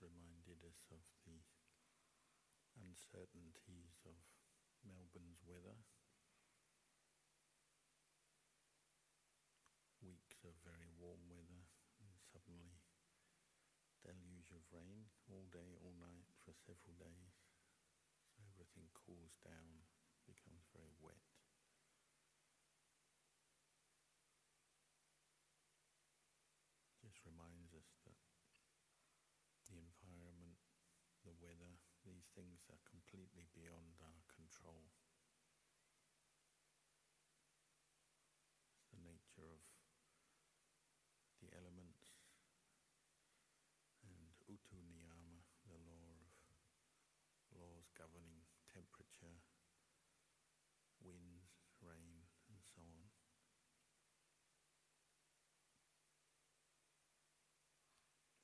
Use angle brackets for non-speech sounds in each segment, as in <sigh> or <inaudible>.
reminded us of the uncertainties of Melbourne's weather. Weeks of very warm weather and suddenly deluge of rain all day, all night for several days. So everything cools down, becomes very wet. Just reminds us that the environment, the these things are completely beyond our control. It's the nature of the elements and utu niyama, the law of laws governing temperature, winds, rain, and so on.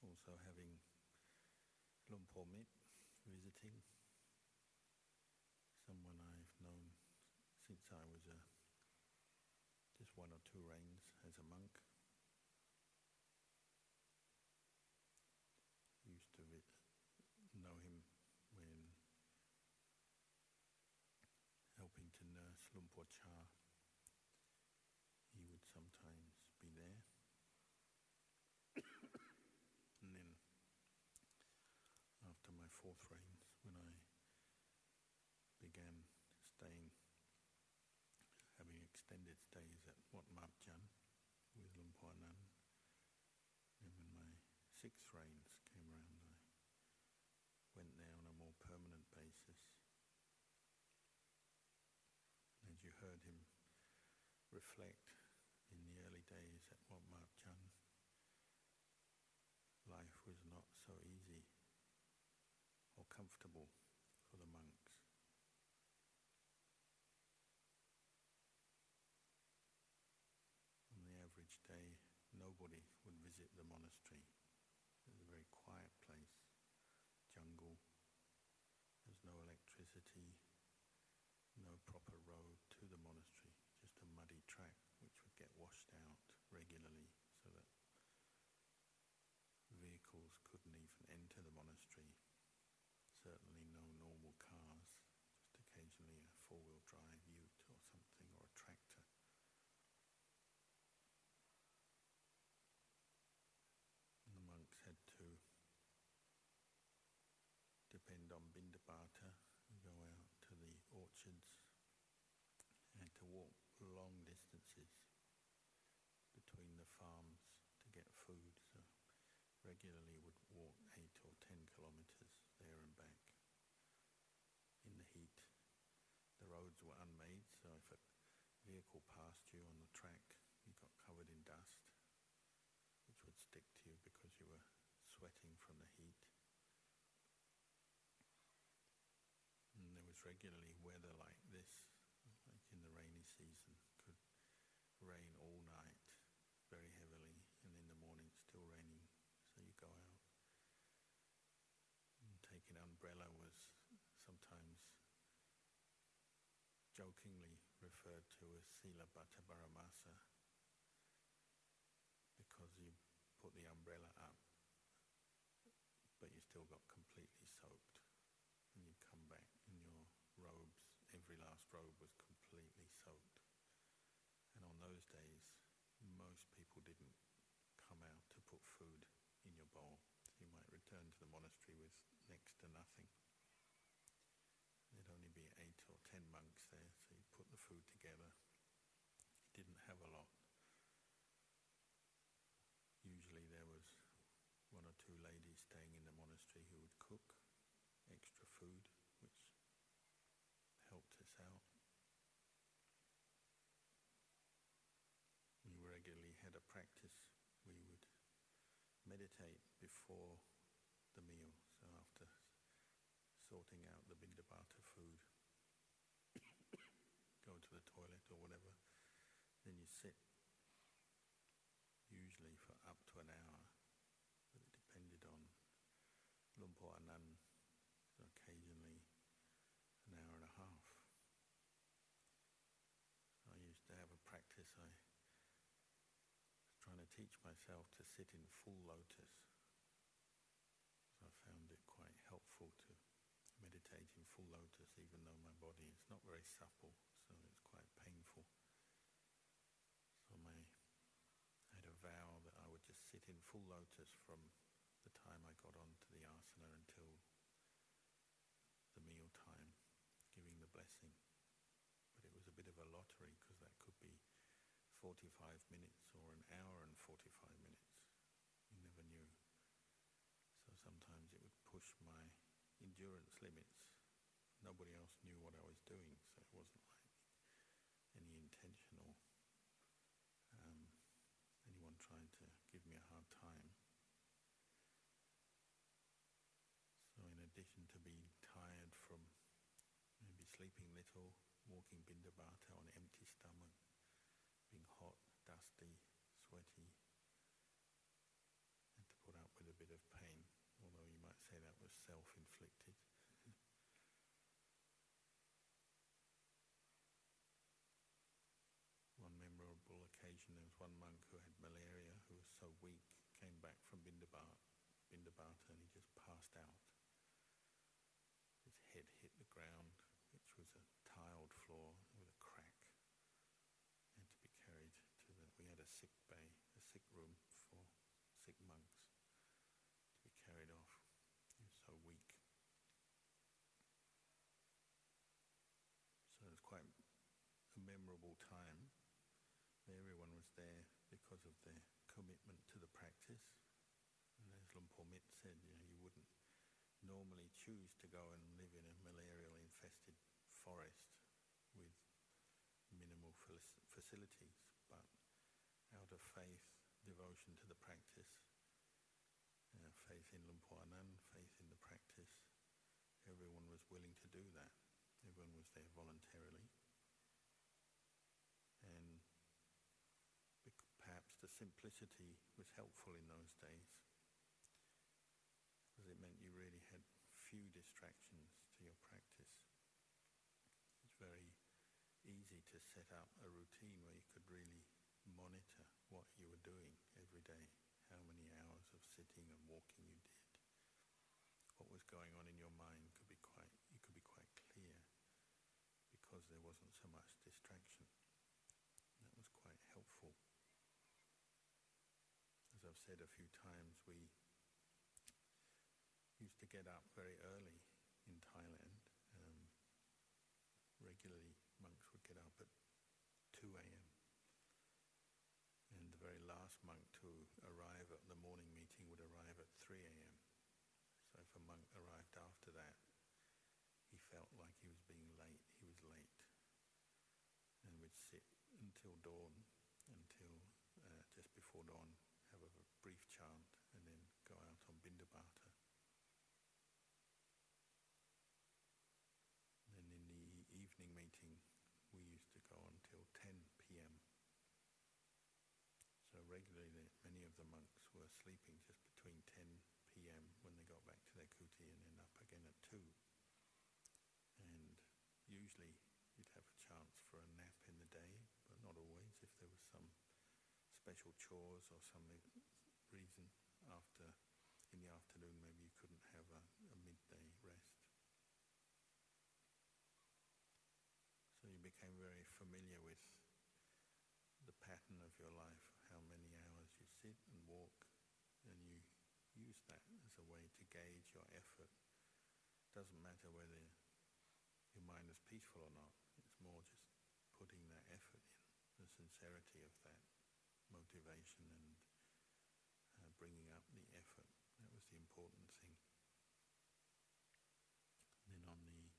Also having Luang Por visiting, someone I've known since I was a, just one or two rains as a monk. Used to know him when helping to nurse Luang Por Chah. He would sometimes be there. and then after my fourth rains, when I began staying, having extended stays at Wat Marp Jun with Luang Por Nan, and when my sixth rains came around, I went there on a more permanent basis. As you heard him reflect in the early days at Wat Marp Jun, life was not so easy comfortable for the monks. On the average day, nobody would visit the monastery. It was a very quiet place, jungle. There's no electricity, no proper road to the monastery, just a muddy track which would get washed out regularly so that vehicles couldn't even enter the monastery. Certainly no normal cars, just occasionally a four-wheel drive ute or something or a tractor. And the monks had to depend on Bindabata, go out to the orchards, had to walk long distances between the farms to get food. So regularly would walk eight or ten kilometers there and back in the heat. The roads were if a vehicle passed you on the track, you got covered in dust, which would stick to you because you were sweating from the heat. And there was regularly weather like this, like in the rainy season, could rain all night very heavily, and in the morning still raining. So you go out. Taking an umbrella was sometimes jokingly referred to as Sila Bhatta Baramasa because you put the umbrella up, but you still got completely soaked. And you come back in your robes, every last robe was completely soaked. And on those days, most people didn't come out to put food in your bowl. You might return to the monastery with next to nothing. There'd only be eight or ten monks there, so you put the food together. Didn't have a lot. Usually there was one or two ladies staying in the monastery who would cook extra food, which helped us out. We regularly had a practice. We would meditate before the meal. So after sorting out the Bindabata food, toilet or whatever, then you sit usually for up to an hour. But it depended on Luang Por Anan, so occasionally an hour and a half. I used to have a practice. I was trying to teach myself to sit in full lotus. I found it quite helpful to meditate in full lotus, even though my body is not very supple, so it's quite painful. So my, I had a vow that I would just sit in full lotus from the time I got onto the asana until the meal time, giving the blessing. But it was a bit of a lottery because that could be 45 minutes or an hour and 45 minutes. You never knew. So sometimes it would push my endurance limits. Nobody else knew what I was doing, so it wasn't like any intentional um, anyone trying to give me a hard time. So, in addition to being tired from maybe sleeping little, walking bindabata on empty stomach, being hot, dusty, sweaty, and to put up with a bit of pain, although you might say that was self inflicted. one memorable occasion, there was one monk who had malaria, who was so weak, came back from Bindabata, Bindabata and he just passed out. His head hit the ground, which was a tiled floor with a crack. Had to be carried to the. We had a sick bay, a sick room for sick monks. To be carried off. He was so weak. So it was quite a memorable time. Everyone was there because of their commitment to the practice. And as Luang Por Mit said, you know, you wouldn't normally choose to go and live in a malarial infested forest with minimal facilities, but out of faith, devotion to the practice, uh, faith in Luang Por faith in the practice, everyone was willing to do that. Everyone was there voluntarily. And perhaps the simplicity was helpful in those days because it meant you really had few distractions to your practice. It's very easy to set up a routine where you could really monitor what you were doing every day, how many hours of sitting and walking you did. What was going on in your mind could be quite you could be quite clear because there wasn't so much distraction. That was quite helpful. As I've said a few times, we used to get up very early in Thailand. Um, regularly, monks would get up at 2 a.m. And the very last monk to arrive at the morning meeting would arrive at 3 a.m. So if a monk arrived after that, he felt like he was being late, he was late. And would sit until dawn, until uh, just before dawn, have a brief chant, and then go out on Bindabata. Then in the evening meeting, we used to go until 10 p.m. Regularly, many of the monks were sleeping just between 10 p.m. when they got back to their kuti and then up again at 2. And usually you'd have a chance for a nap in the day, but not always. If there was some special chores or some reason after in the afternoon, maybe you couldn't have a, a midday rest. So you became very familiar with the pattern of your life, how many hours you sit and walk, and you use that as a way to gauge your effort. Doesn't matter whether your mind is peaceful or not. It's more just putting that effort in, the sincerity of that motivation and uh, bringing up the effort. That was the important thing. And then on the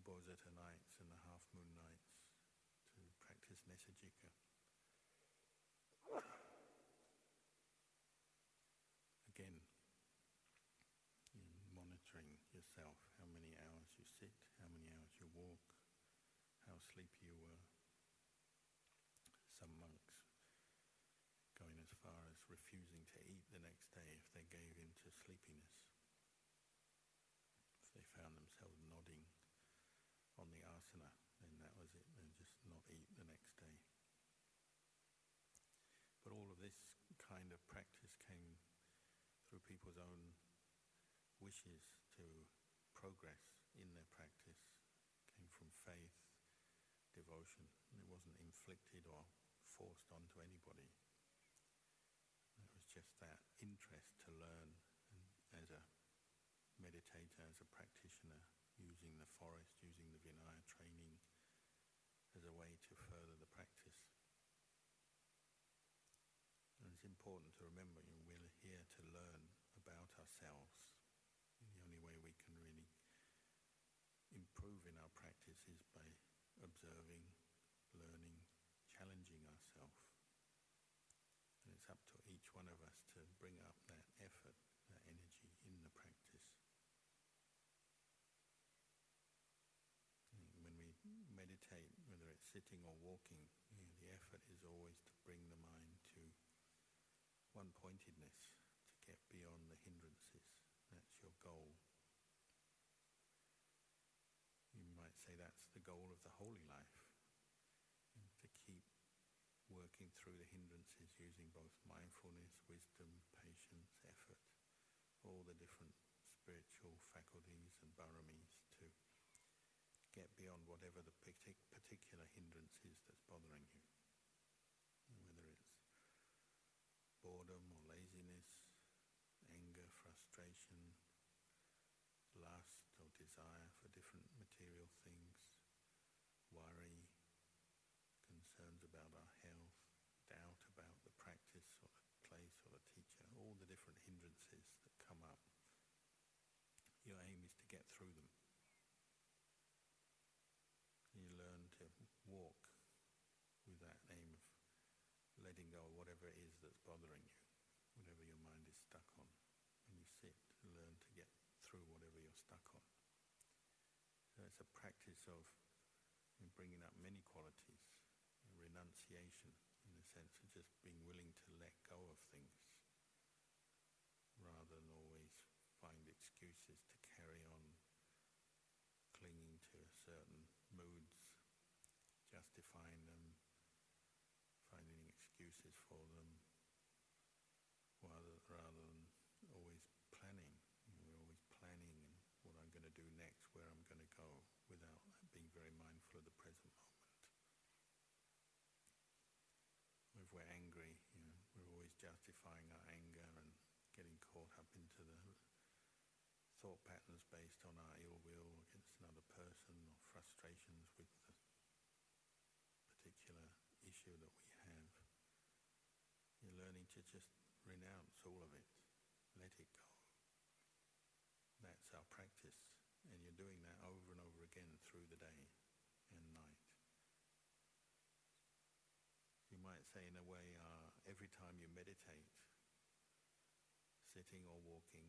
Uposatha nights and the half moon nights to practice nesajjika. Again, monitoring yourself, how many hours you sit, how many hours you walk, how sleepy you were. Some monks going as far as refusing to eat the next day if they gave in to sleepiness. If they found themselves nodding on the asana, then that was it, then just not eat the next day. But all of this kind of practice came through people's own wishes to progress in their practice came from faith, devotion. It wasn't inflicted or forced onto anybody. It was just that interest to learn and as a meditator, as a practitioner, using the forest, using the Vinaya training as a way to further the practice. And it's important to remember you know, we're here to learn about ourselves. And the only way we can really improve in our practice is by observing, learning, challenging ourselves. And it's up to each one of us to bring up that effort, that energy in the practice. When we meditate, whether it's sitting or walking, you know, the effort is always to bring the mind one pointedness, to get beyond the hindrances. That's your goal. You might say that's the goal of the holy life, to keep working through the hindrances using both mindfulness, wisdom, patience, effort, all the different spiritual faculties and paramis to get beyond whatever the partic- particular hindrance is that's bothering you. Whether it's boredom or laziness, anger, frustration, lust or desire for different material things, worry, concerns about our health, doubt about the practice or the place or the teacher, all the different hindrances that come up. Your aim is to get through them. You learn to walk with that aim of letting go whatever it is that's bothering you, whatever your mind is stuck on. When you sit, learn to get through whatever you're stuck on. So it's a practice of bringing up many qualities, renunciation, in the sense of just being willing to let go of things, rather than always find excuses to carry on clinging to certain moods, justifying them, excuses for them, rather, rather than always planning. We're always planning what I'm going to do next, where I'm going to go, without being very mindful of the present moment. If we're angry, you know, we're always justifying our anger and getting caught up into the thought patterns based on our ill will against another person or frustrations with the particular issue that we to just renounce all of it, let it go. That's our practice, and you're doing that over and over again through the day and night. You might say, in a way, uh, every time you meditate, sitting or walking,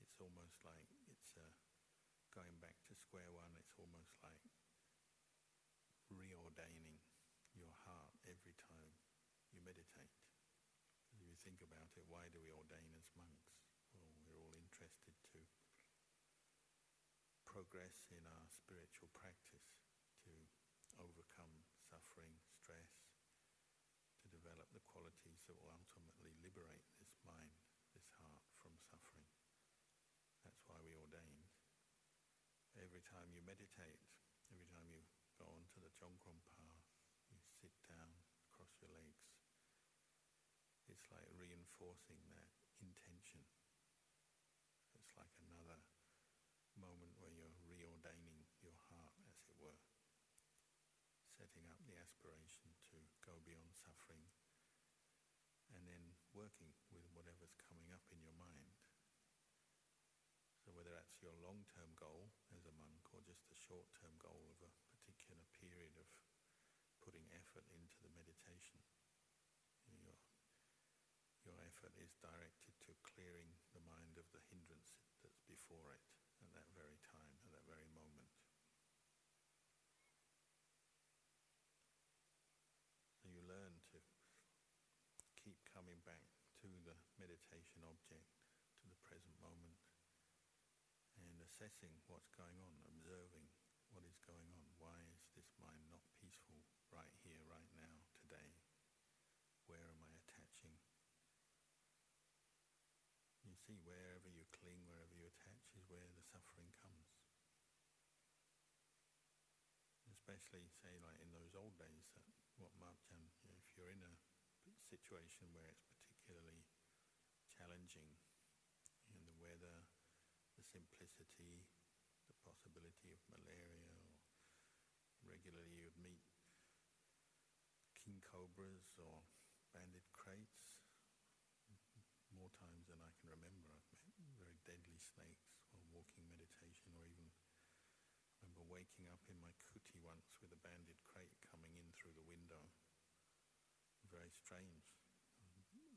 it's almost like it's uh, going back to square one. It's almost like reordaining your heart every time you meditate. Think about it, why do we ordain as monks? Well, we're all interested to progress in our spiritual practice, to overcome suffering, stress, to develop the qualities that will ultimately liberate this mind, this heart from suffering. That's why we ordained. Every time you meditate, every time you go onto the Jongkron path, you sit down, cross your legs, it's like reinforcing that intention. It's like another moment where you're reordaining your heart, as it were, setting up the aspiration to go beyond suffering, and then working with whatever's coming up in your mind. So whether that's your long-term goal as a monk or just a short-term goal of a particular period of putting effort into the meditation, effort is directed to clearing the mind of the hindrance that's before it at that very time, at that very moment. So you learn to keep coming back to the meditation object, to the present moment, and assessing what's going on, observing what is going on. Why is this mind not peaceful right here, right now, today? Where am I attaching? You see, wherever you cling, wherever you attach, is where the suffering comes. Especially say like in those old days, that Wat Marp Jun, you know, if you're in a situation where it's particularly challenging, you know, the weather, the simplicity, the possibility of malaria, or regularly you would meet king cobras or banded kraits. More times than I can remember, I've met very deadly snakes while walking meditation, or even waking up in my kuti once with a banded krait coming in through the window. Very strange.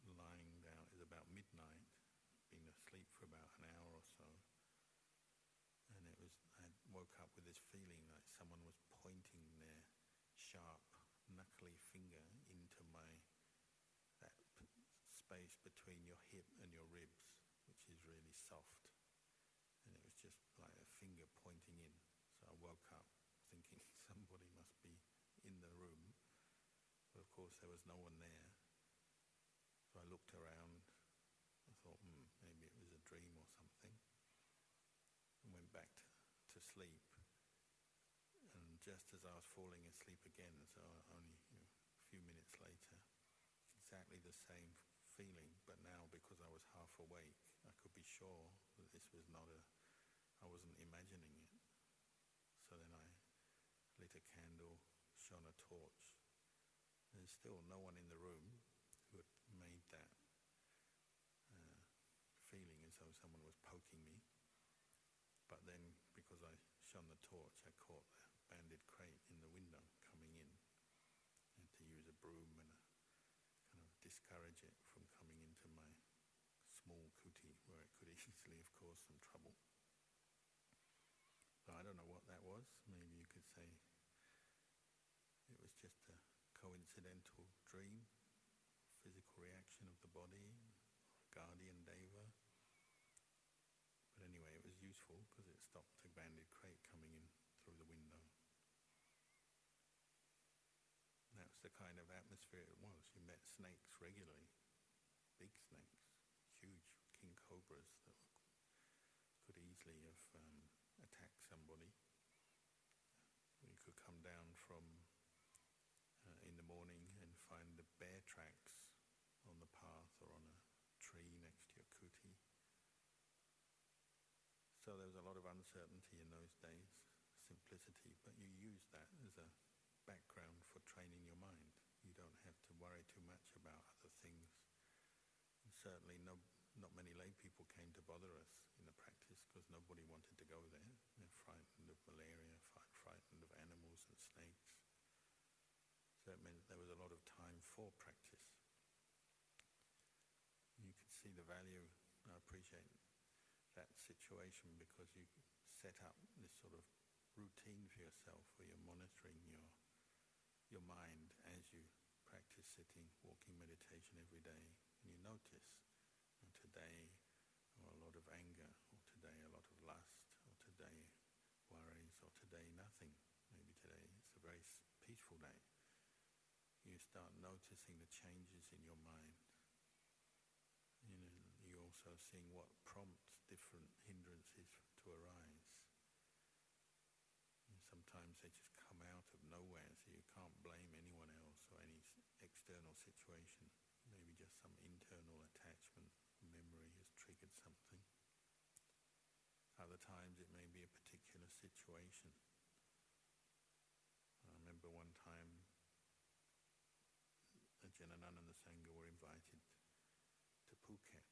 Lying down, was about midnight, been asleep for about an hour or so. And it was, I woke up with this feeling like someone was pointing their sharp, knuckly finger into my, that p- space between your hip and your ribs, which is really soft. And it was just like a finger pointing in. Woke up thinking <laughs> somebody must be in the room. But of course, there was no one there. So I looked around. I thought, hmm, maybe it was a dream or something. And went back to, to sleep. And just as I was falling asleep again, so only you know, a few minutes later, exactly the same feeling, but now because I was half awake, I could be sure that this was not a, I wasn't imagining it. So then I lit a candle, shone a torch. There's still no one in the room who had made that uh, feeling as though someone was poking me. But then, because I shone the torch, I caught the banded krait in the window coming in. I had to use a broom and a, kind of discourage it from coming into my small kuti, where it could <laughs> easily have caused some trouble. So I don't know what that was. Maybe you could say it was just a coincidental dream, physical reaction of the body, guardian deva. But anyway, it was useful because it stopped the banded krait coming in through the window. That's the kind of atmosphere it was. You met snakes regularly, big snakes, huge king cobras that could easily have um, somebody. You could come down from uh, in the morning and find the bear tracks on the path or on a tree next to your kuti. So there was a lot of uncertainty in those days, simplicity, but you use that as a background for training your mind. You don't have to worry too much about other things. And certainly, no, not many lay people came to bother us because nobody wanted to go there. They're frightened of malaria, frightened of animals and snakes. So it meant there was a lot of time for practice. You could see the value. I appreciate that situation because you set up this sort of routine for yourself where you're monitoring your your mind as you practice sitting, walking meditation every day, and you notice today or a lot of anger, today a lot of lust, or today worries, or today nothing. Maybe today it's a very peaceful day. You start noticing the changes in your mind. You know, you're also seeing what prompts different hindrances to arise. And sometimes they just come out of nowhere, so you can't blame anyone else or any external situation. Maybe just some internal attachment, memory has triggered something. Other times it may be a particular situation. I remember one time Ajahn and the Sangha were invited to Phuket.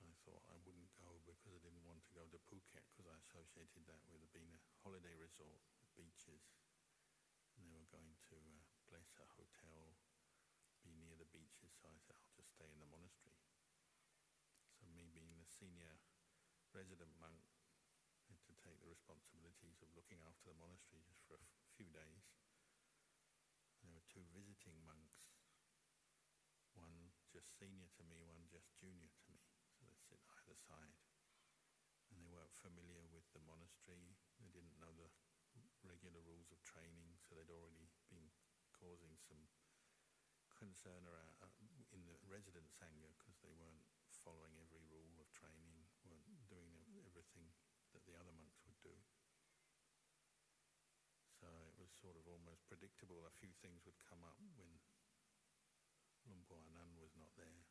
I thought I wouldn't go because I didn't want to go to Phuket because I associated that with being a holiday resort, beaches. And they were going to uh, bless a hotel, be near the beaches, so I said I'll just stay in the monastery. So me being the senior resident monk, had to take the responsibilities of looking after the monastery just for a f- few days. There were two visiting monks, one just senior to me, one just junior to me. So they sit either side. And they weren't familiar with the monastery. They didn't know the regular rules of training, so they'd already been causing some concern around, uh, in the resident sangha because they weren't following every rule of training, everything that the other monks would do. So it was sort of almost predictable. A few things would come up when Luang Por Anan was not there.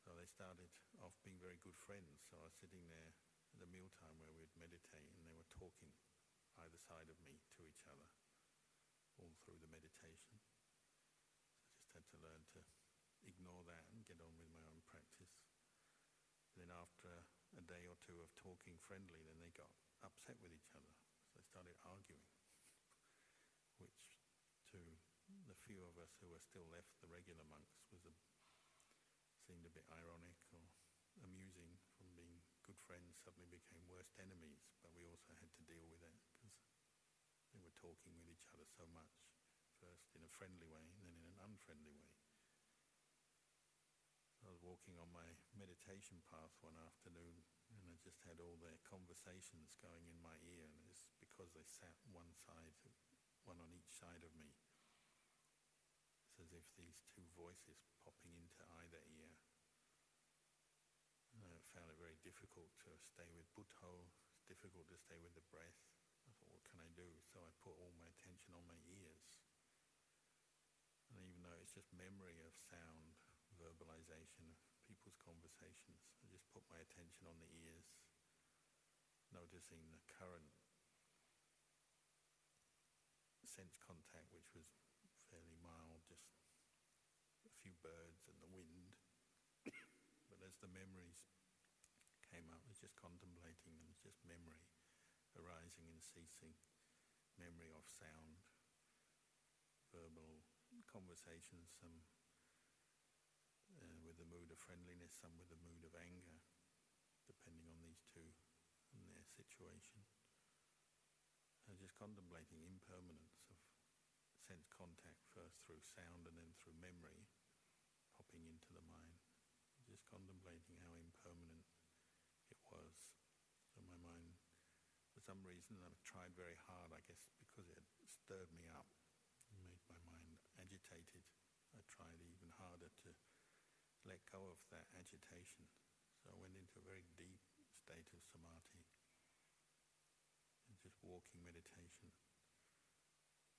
So they started off being very good friends. So I was sitting there at the mealtime where we'd meditate, and they were talking either side of me to each other all through the meditation. So I just had to learn to ignore that and get on with my own practice. then after a day or two of talking friendly, then they got upset with each other. So they started arguing, which to the few of us who were still left, the regular monks, was a, seemed a bit ironic or amusing from being good friends suddenly became worst enemies, but we also had to deal with it because they were talking with each other so much, first in a friendly way and then in an unfriendly way. I was walking on my meditation path one afternoon and I just had all their conversations going in my ear and it's because they sat one side, one on each side of me. It's as if these two voices popping into either ear. And I found it very difficult to stay with Buddho, it's difficult to stay with the breath. I thought, what can I do? So I put all my attention on my ears. And even though it's just memory of sound, verbalization of people's conversations. I just put my attention on the ears, noticing the current sense contact, which was fairly mild, just a few birds and the wind. <coughs> but as the memories came up, I was just contemplating them, just memory arising and ceasing, memory of sound, verbal conversations, some with the mood of friendliness, some with the mood of anger, depending on these two and their situation. And just contemplating impermanence of sense contact first through sound and then through memory popping into the mind. Just contemplating how impermanent it was. So my mind, for some reason, I've tried very hard, I guess because it stirred me up, made my mind agitated. I tried even harder to let go of that agitation. So I went into a very deep state of samadhi, and just walking meditation.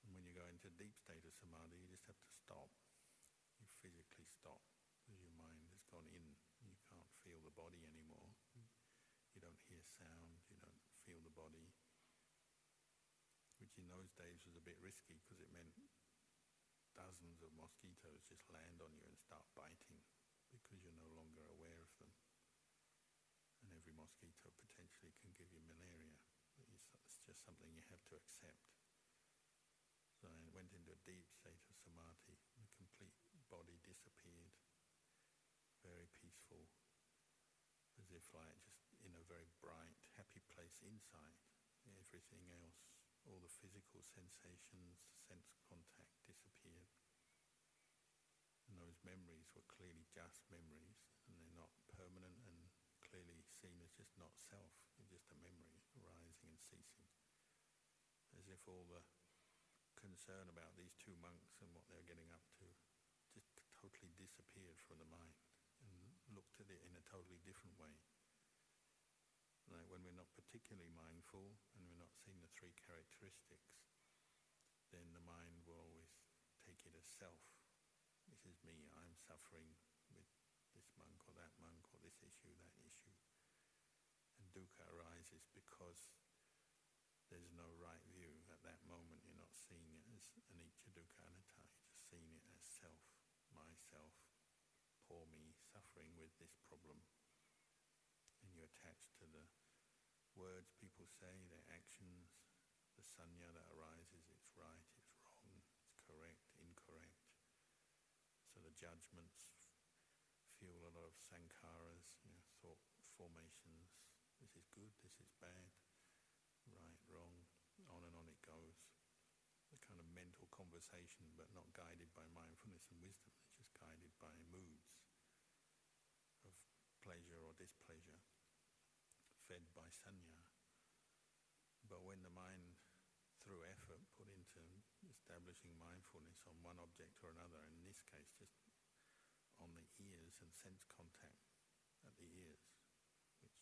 And when you go into a deep state of samadhi, you just have to stop. You physically stop because your mind has gone in. You can't feel the body anymore. You don't hear sound. You don't feel the body. Which in those days was a bit risky because it meant dozens of mosquitoes just land on you and start biting because you're no longer aware of them. And every mosquito potentially can give you malaria. It's just something you have to accept. So I went into a deep state of samadhi. The complete body disappeared. Very peaceful. As if like just in a very bright, happy place inside. Everything else, all the physical sensations, sense contact disappeared. Memories were clearly just memories, and they're not permanent and clearly seen as just not self, they're just a memory arising and ceasing. As if all the concern about these two monks and what they're getting up to just totally disappeared from the mind and looked at it in a totally different way. Like when we're not particularly mindful and we're not seeing the three characteristics, then the mind will always take it as self this is me, I'm suffering with this monk or that monk or this issue, that issue. And dukkha arises because there's no right view at that moment. You're not seeing it as anicca dukkha anatta. You're just seeing it as self, myself, poor me, suffering with this problem. And you attach to the words people say, their actions, the sanya that arises, it's right, it's wrong, it's correct, incorrect the judgments fuel a lot of sankharas, you know, thought formations. This is good, this is bad, right, wrong, on and on it goes. The kind of mental conversation, but not guided by mindfulness and wisdom. It's just guided by moods of pleasure or displeasure, fed by sanya. But when the mind through effort put into establishing mindfulness on one object or another, in this case just on the ears and sense contact at the ears, which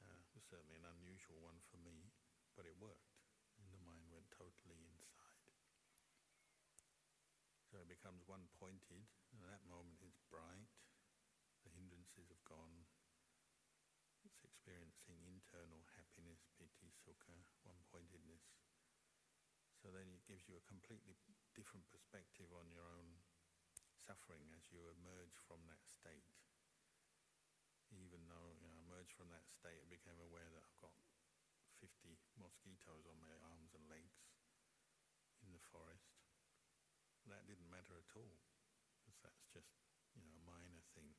uh, was certainly an unusual one for me, but it worked. And the mind went totally inside. So it becomes one pointed, and at that moment it's bright, the hindrances have gone, it's experiencing internal happiness, piti, sukha, one pointedness. So then it gives you a completely different perspective on your own suffering as you emerge from that state. Even though you know, I emerged from that state, I became aware that I've got 50 mosquitoes on my arms and legs in the forest. That didn't matter at all, because that's just you know a minor thing,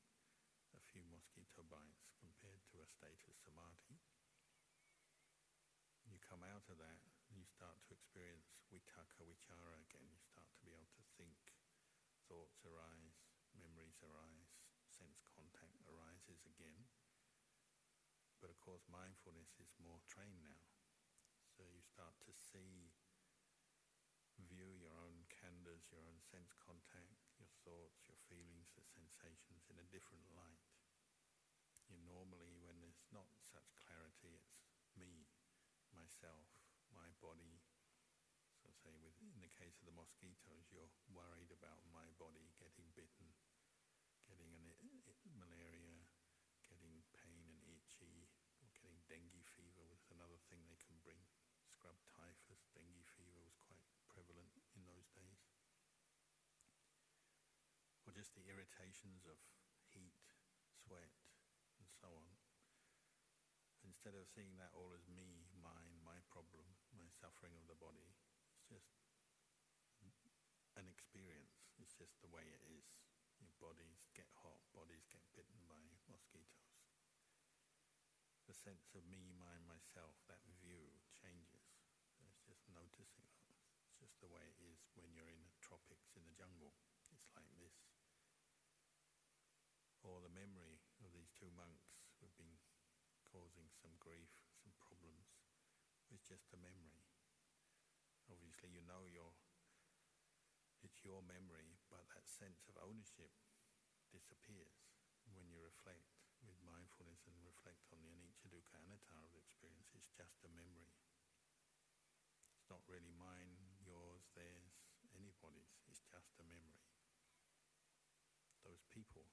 a few mosquito bites compared to a state of samadhi. You come out of that, you start to experience vitakka, vichara again. You start to be able to think thoughts arise, memories arise, sense contact arises again. But of course, mindfulness is more trained now. So you start to see, view your own khandhas, your own sense contact, your thoughts, your feelings, the sensations in a different light. You normally, when there's not such clarity, it's me, myself, my body, say with, in the case of the mosquitoes, you're worried about my body getting bitten, getting an, malaria, getting pain and itchy, or getting dengue fever was another thing they can bring. Scrub typhus, dengue fever was quite prevalent in those days. Or just the irritations of heat, sweat, and so on. Instead of seeing that all as me, mine, my problem, my suffering of the body, just an experience. It's just the way it is. Your bodies get hot, bodies get bitten by mosquitoes. The sense of me, mine, myself, that view changes. It's just noticing it. It's just the way it is when you're in the tropics, in the jungle. It's like this. Or the memory of these two monks who've been causing some grief, some problems, is just a memory obviously you know your it's your memory, but that sense of ownership disappears when you reflect with mindfulness and reflect on the anicca dukkha anatta of the experience. It's just a memory. It's not really mine, yours, theirs, anybody's. It's just a memory. Those people,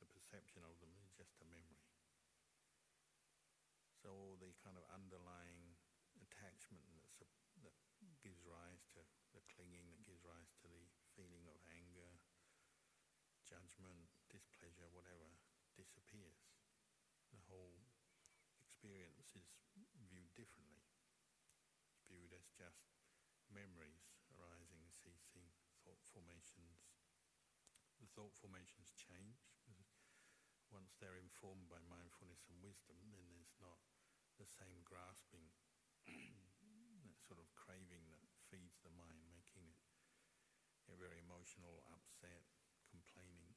the perception of them is just a memory. So all the kind of underlying rise to the clinging, that gives rise to the feeling of anger, judgment, displeasure, whatever, disappears. The whole experience is viewed differently. Viewed as just memories arising, ceasing, thought formations. The thought formations change once they're informed by mindfulness and wisdom, then there's not the same grasping <clears throat> that sort of craving that feeds the mind, making it a very emotional, upset, complaining.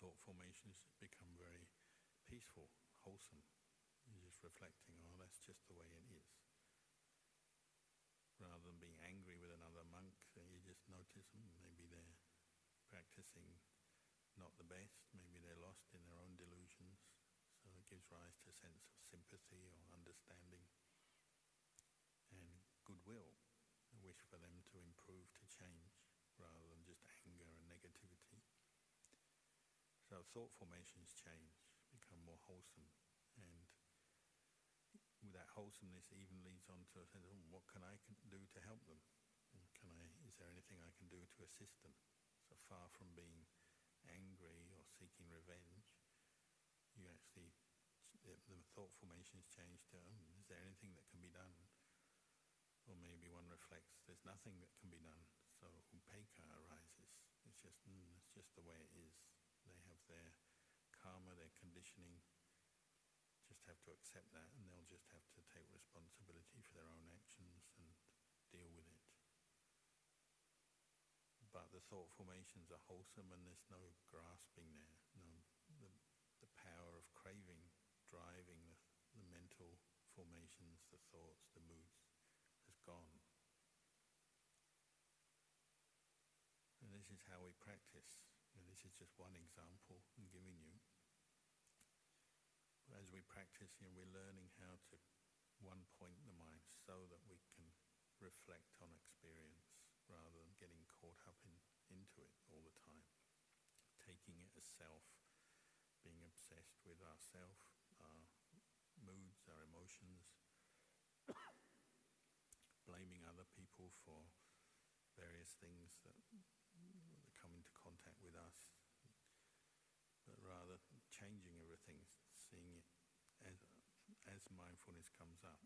Thought formations become very peaceful, wholesome. You're just reflecting, oh, that's just the way it is. Rather than being angry with another monk, you just notice. Maybe they're practicing not the best. Maybe they're lost in their own delusions. So it gives rise to a sense of sympathy or understanding and goodwill, a wish for them to improve, to change, rather than just anger and negativity. So thought formations change, become more wholesome, and with that wholesomeness even leads on to a sense of what can I do to help them? Can I, is there anything I can do to assist them? So far from being angry or seeking revenge, you actually, the, the thought formations change to, um, is there anything that can be done or maybe one reflects there's nothing that can be done, so upekkha arises. It's just, mm, it's just the way it is. They have their karma, their conditioning, just have to accept that and they'll just have to take responsibility for their own actions and deal with it. But the thought formations are wholesome and there's no grasping there, no the, the power of craving, driving the, the mental formations, the thoughts, the moods has gone. And this is how we practice. And this is just one example I'm giving you. As we practice, you know, we're learning how to one point the mind so that we can reflect on experience rather than getting caught up in, into it all the time. Taking it as self, being obsessed with ourself, our moods, our emotions, <coughs> blaming other people for various things that, contact with us, but rather changing everything, seeing it as, as mindfulness comes up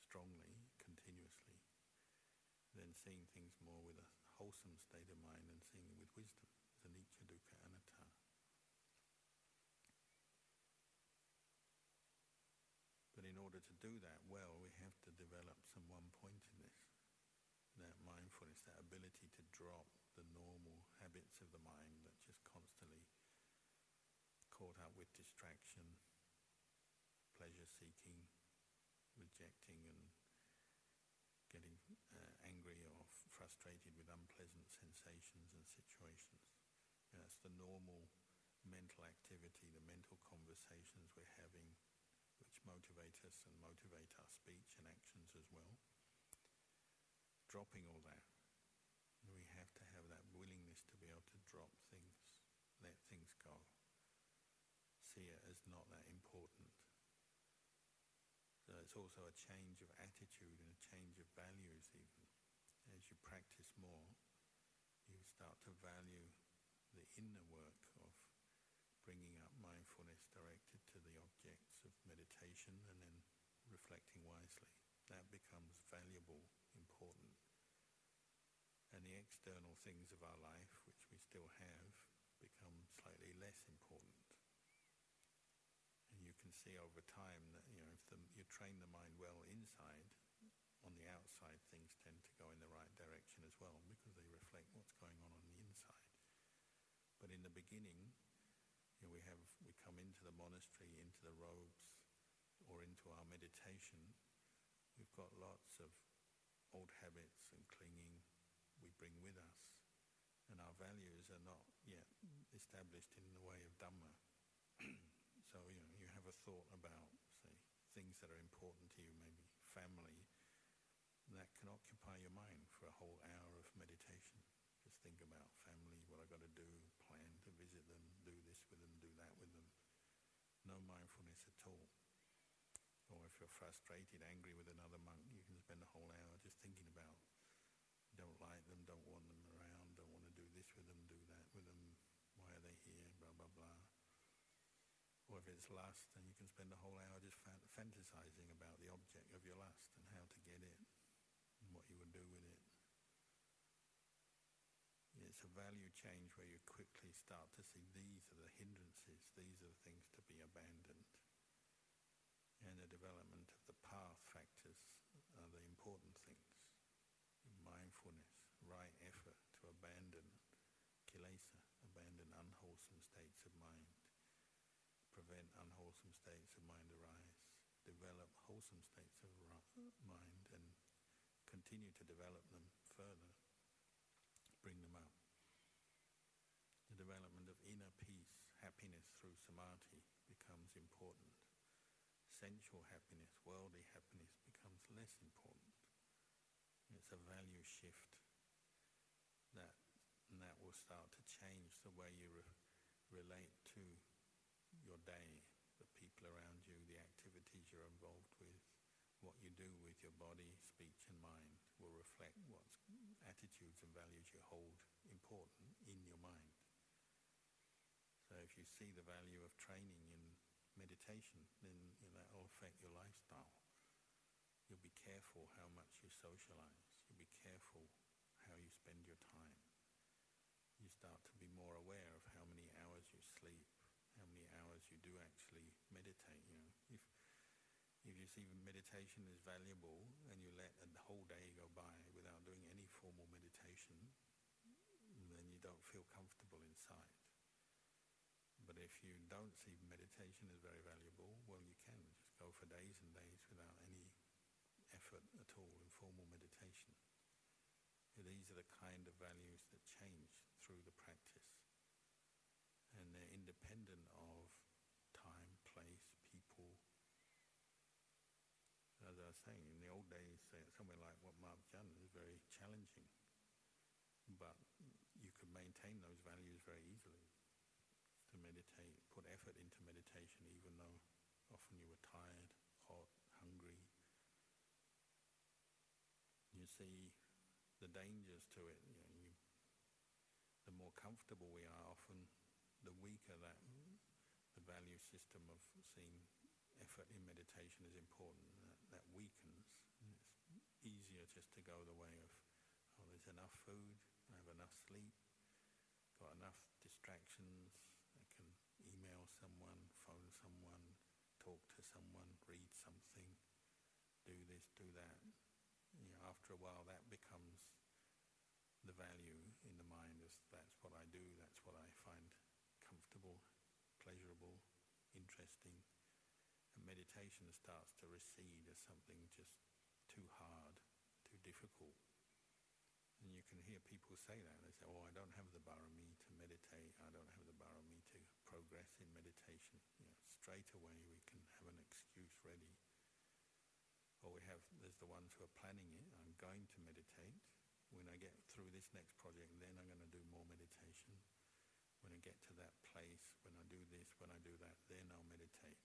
strongly, continuously, then seeing things more with a wholesome state of mind and seeing it with wisdom, as anicca, dukkha, anatta. But in order to do that well, we have to develop some one pointedness, that mindfulness, that ability to drop the normal habits of the mind that just constantly caught up with distraction, pleasure seeking, rejecting and getting uh, angry or frustrated with unpleasant sensations and situations. And that's the normal mental activity, the mental conversations we're having, which motivate us and motivate our speech and actions as well. Dropping all that, we have to have that willingness to be able to drop things, let things go, see it as not that important so it's also a change of attitude and a change of values even. As you practice more, you start to value the inner work of bringing up mindfulness directed to the objects of meditation and then reflecting wisely. That becomes valuable, important. And the external things of our life, which we still have, less important And you can see over time that you know if the, you train the mind well inside, on the outside things tend to go in the right direction as well because they reflect what's going on on the inside. But in the beginning, you know, we have we come into the monastery, into the robes, or into our meditation. We've got lots of old habits and clinging we bring with us, and our values are not yet established in the way of Dhamma. <clears throat> So, you know, you have a thought about, say, things that are important to you, maybe family, that can occupy your mind for a whole hour of meditation. Just think about family, what I got to do, plan to visit them, do this with them, do that with them. No mindfulness at all. Or if you're frustrated, angry with another monk, you can spend a whole hour just thinking about don't like them, don't want them around, don't want to do this with them, do that with them, why are they here, blah, blah, blah or if it's lust, then you can spend a whole hour just fantasizing about the object of your lust and how to get it and what you would do with it. It's a value change where you quickly start to see these are the hindrances, these are the things to be abandoned. And the development of the path factors are the important things. Mindfulness, right effort to abandon kilesa, abandon unwholesome states of mind prevent unwholesome states of mind arise, develop wholesome states of mind and continue to develop them further, bring them up. The development of inner peace, happiness through samadhi becomes important. Sensual happiness, worldly happiness becomes less important. It's a value shift that, that will start to change the way you re- relate to your day, the people around you, the activities you're involved with, what you do with your body, speech and mind will reflect what attitudes and values you hold important in your mind. So if you see the value of training in meditation, then you know, that will affect your lifestyle. You'll be careful how much you socialize. You'll be careful how you spend your time. You start to be more aware of how many hours you sleep, how many hours you do actually meditate. You know, if if you see meditation is valuable and you let a whole day go by without doing any formal meditation, then you don't feel comfortable inside. But if you don't see meditation as very valuable, well, you can just go for days and days without any effort at all in formal meditation. These are the kind of values that change through the practice and they're independent of time, place, people. As I was saying, in the old days, somewhere like Wat Marp Jun is very challenging. But you could maintain those values very easily to meditate, put effort into meditation, even though often you were tired, hot, hungry. You see the dangers to it. You know, you, the more comfortable we are, often the weaker that the value system of seeing effort in meditation is important. That, weakens. It's easier just to go the way of, oh, there's enough food, I have enough sleep, got enough distractions, I can email someone, phone someone, talk to someone, read something, do this, do that. You know, after a while, that becomes the value in the mind. Is that's what I do. That's what I find comfortable, pleasurable, interesting. Meditation starts to recede as something just too hard, too difficult. And you can hear people say that. They say, oh, I don't have the barami to meditate. I don't have the barami to progress in meditation. You know, straight away we can have an excuse ready. Or we have, there's the ones who are planning it. I'm going to meditate. When I get through this next project, then I'm going to do more meditation. When I get to that place, when I do this, when I do that, then I'll meditate.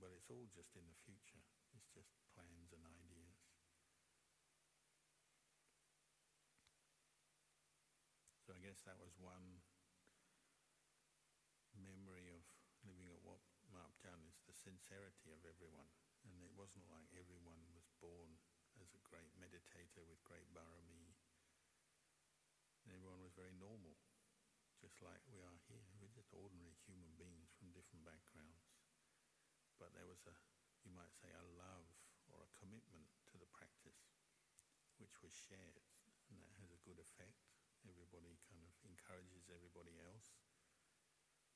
But it's all just in the future. It's just plans and ideas. So I guess that was one memory of living at Wat Marp Jun is the sincerity of everyone. And it wasn't like everyone was born as a great meditator with great barami everyone was very normal, just like we are here. We're just ordinary human beings from different backgrounds. But there was a, you might say, a love or a commitment to the practice, which was shared, and that has a good effect. Everybody kind of encourages everybody else.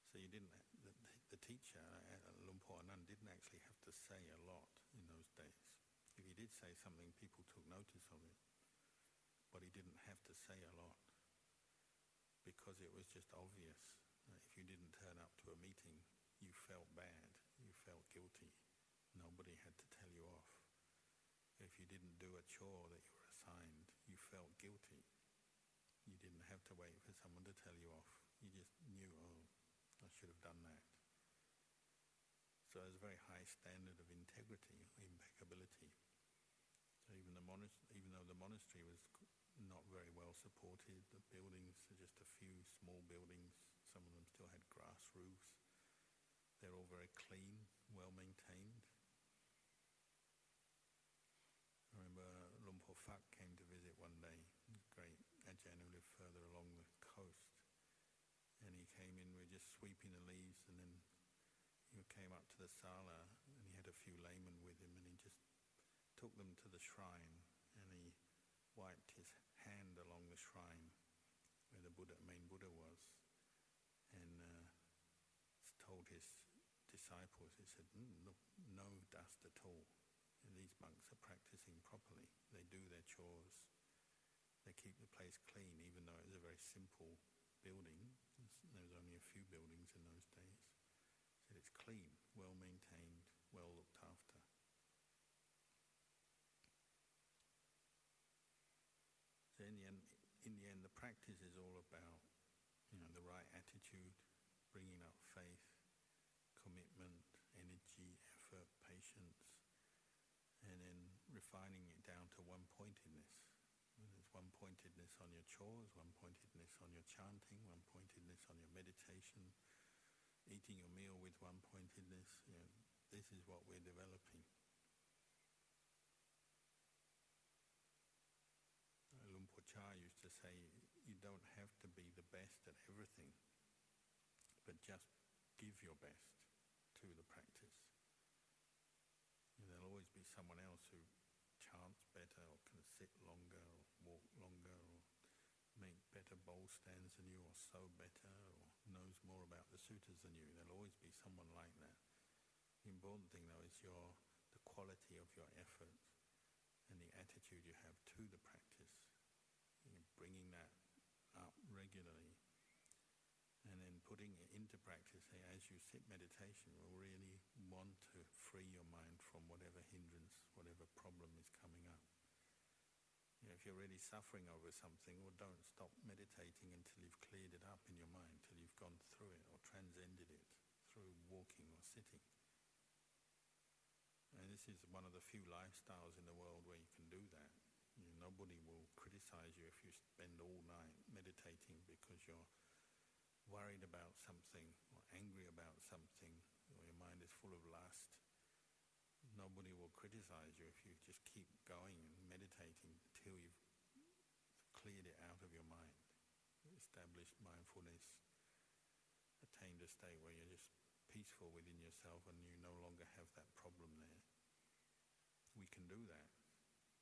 So you didn't, the, the teacher, Luang Por Anan, didn't actually have to say a lot in those days. If he did say something, people took notice of it. But he didn't have to say a lot because it was just obvious if you didn't turn up to a meeting, you felt bad, felt guilty. Nobody had to tell you off. If you didn't do a chore that you were assigned, you felt guilty. You didn't have to wait for someone to tell you off. You just knew, oh, I should have done that. So there's a very high standard of integrity, impeccability. So even the monastery, even though the monastery was not very well supported. The buildings are just a few small buildings. Some of them still had grass roofs. They're all very clean, well maintained. I remember Luang Por Fak came to visit one day, great Ajahn who lived further along the coast. And he came in, we were just sweeping the leaves, and then he came up to the sala, and he had a few laymen with him, and he just took them to the shrine, and he wiped his hand along the shrine where the Buddha, main Buddha was, and uh, told his disciples, he said, mm, look, no dust at all. These monks are practicing properly. They do their chores. They keep the place clean, even though it was a very simple building. There was only a few buildings in those days. Said it's clean, well maintained, well looked after. So in the end, in the end, the practice is all about, you know, the right attitude, bringing up faith, commitment, energy, effort, patience, and then refining it down to one pointedness. There's one pointedness on your chores, one pointedness on your chanting, one pointedness on your meditation, eating your meal with one pointedness. You know, this is what we're developing. Luang Por Chah used to say, you don't have to be the best at everything, but just give your best to the practice. And there'll always be someone else who chants better or can sit longer or walk longer or make better bowl stands than you or sew better or knows more about the sutras than you. There'll always be someone like that. The important thing though is your the quality of your effort and the attitude you have to the practice bringing that up regularly putting it into practice, eh, as you sit meditation, will really want to free your mind from whatever hindrance, whatever problem is coming up. You know, if you're really suffering over something, well, don't stop meditating until you've cleared it up in your mind, till you've gone through it or transcended it through walking or sitting. And this is one of the few lifestyles in the world where you can do that. You know, nobody will criticize you if you spend all night meditating because you're worried about something or angry about something or your mind is full of lust. Nobody will criticize you if you just keep going and meditating till you've cleared it out of your mind, established mindfulness, attained a state where you're just peaceful within yourself and you no longer have that problem there. We can do that.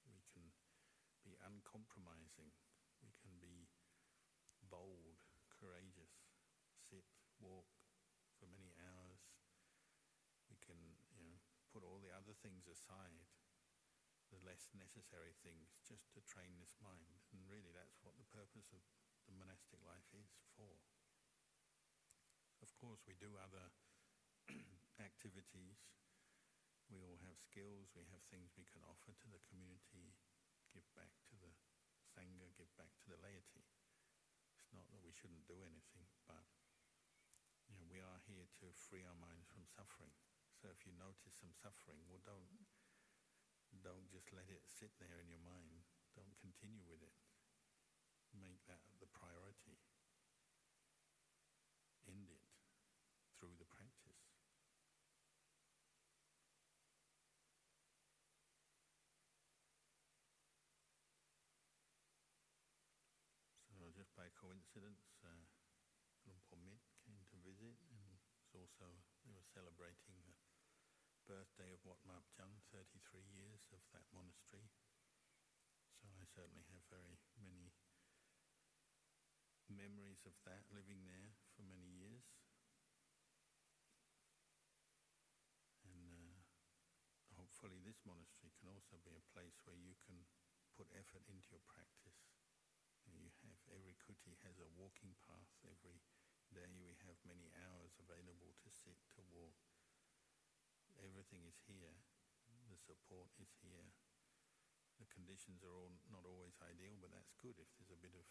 We can be uncompromising. We can be bold, courageous, walk for many hours. We can, you know, put all the other things aside, the less necessary things, just to train this mind. And really, that's what the purpose of the monastic life is for. Of course, we do other <clears throat> activities. We all have skills, we have things we can offer to the community, give back to the Sangha, give back to the laity. It's not that we shouldn't do anything, but we are here to free our minds from suffering. So if you notice some suffering, well, don't don't just let it sit there in your mind. Don't continue with it. Make that the priority. End it through the practice. So just by coincidence, uh, Luang Por Mit came to visit, it's also they were celebrating the birthday of Wat Marp Jun, 33 years of that monastery. So I certainly have very many memories of that, living there for many years. And uh, hopefully this monastery can also be a place where you can put effort into your practice. You have every kuti has a walking path. Every day we have many hours available to sit, to walk. Everything is here. The support is here. The conditions are all not always ideal, but that's good. If there's a bit of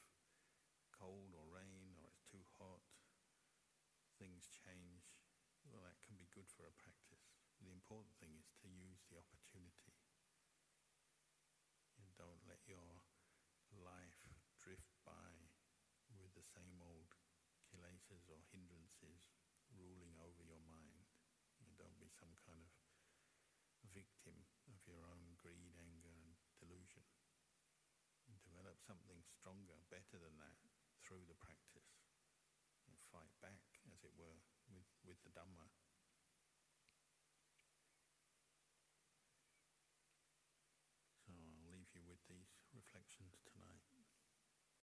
cold or rain or it's too hot, things change, well, that can be good for a practice. The important thing is to use the opportunity. And don't let your life drift by with the same old or hindrances ruling over your mind. You don't be some kind of victim of your own greed, anger, and delusion. And develop something stronger, better than that, through the practice. And fight back, as it were, with, with the Dhamma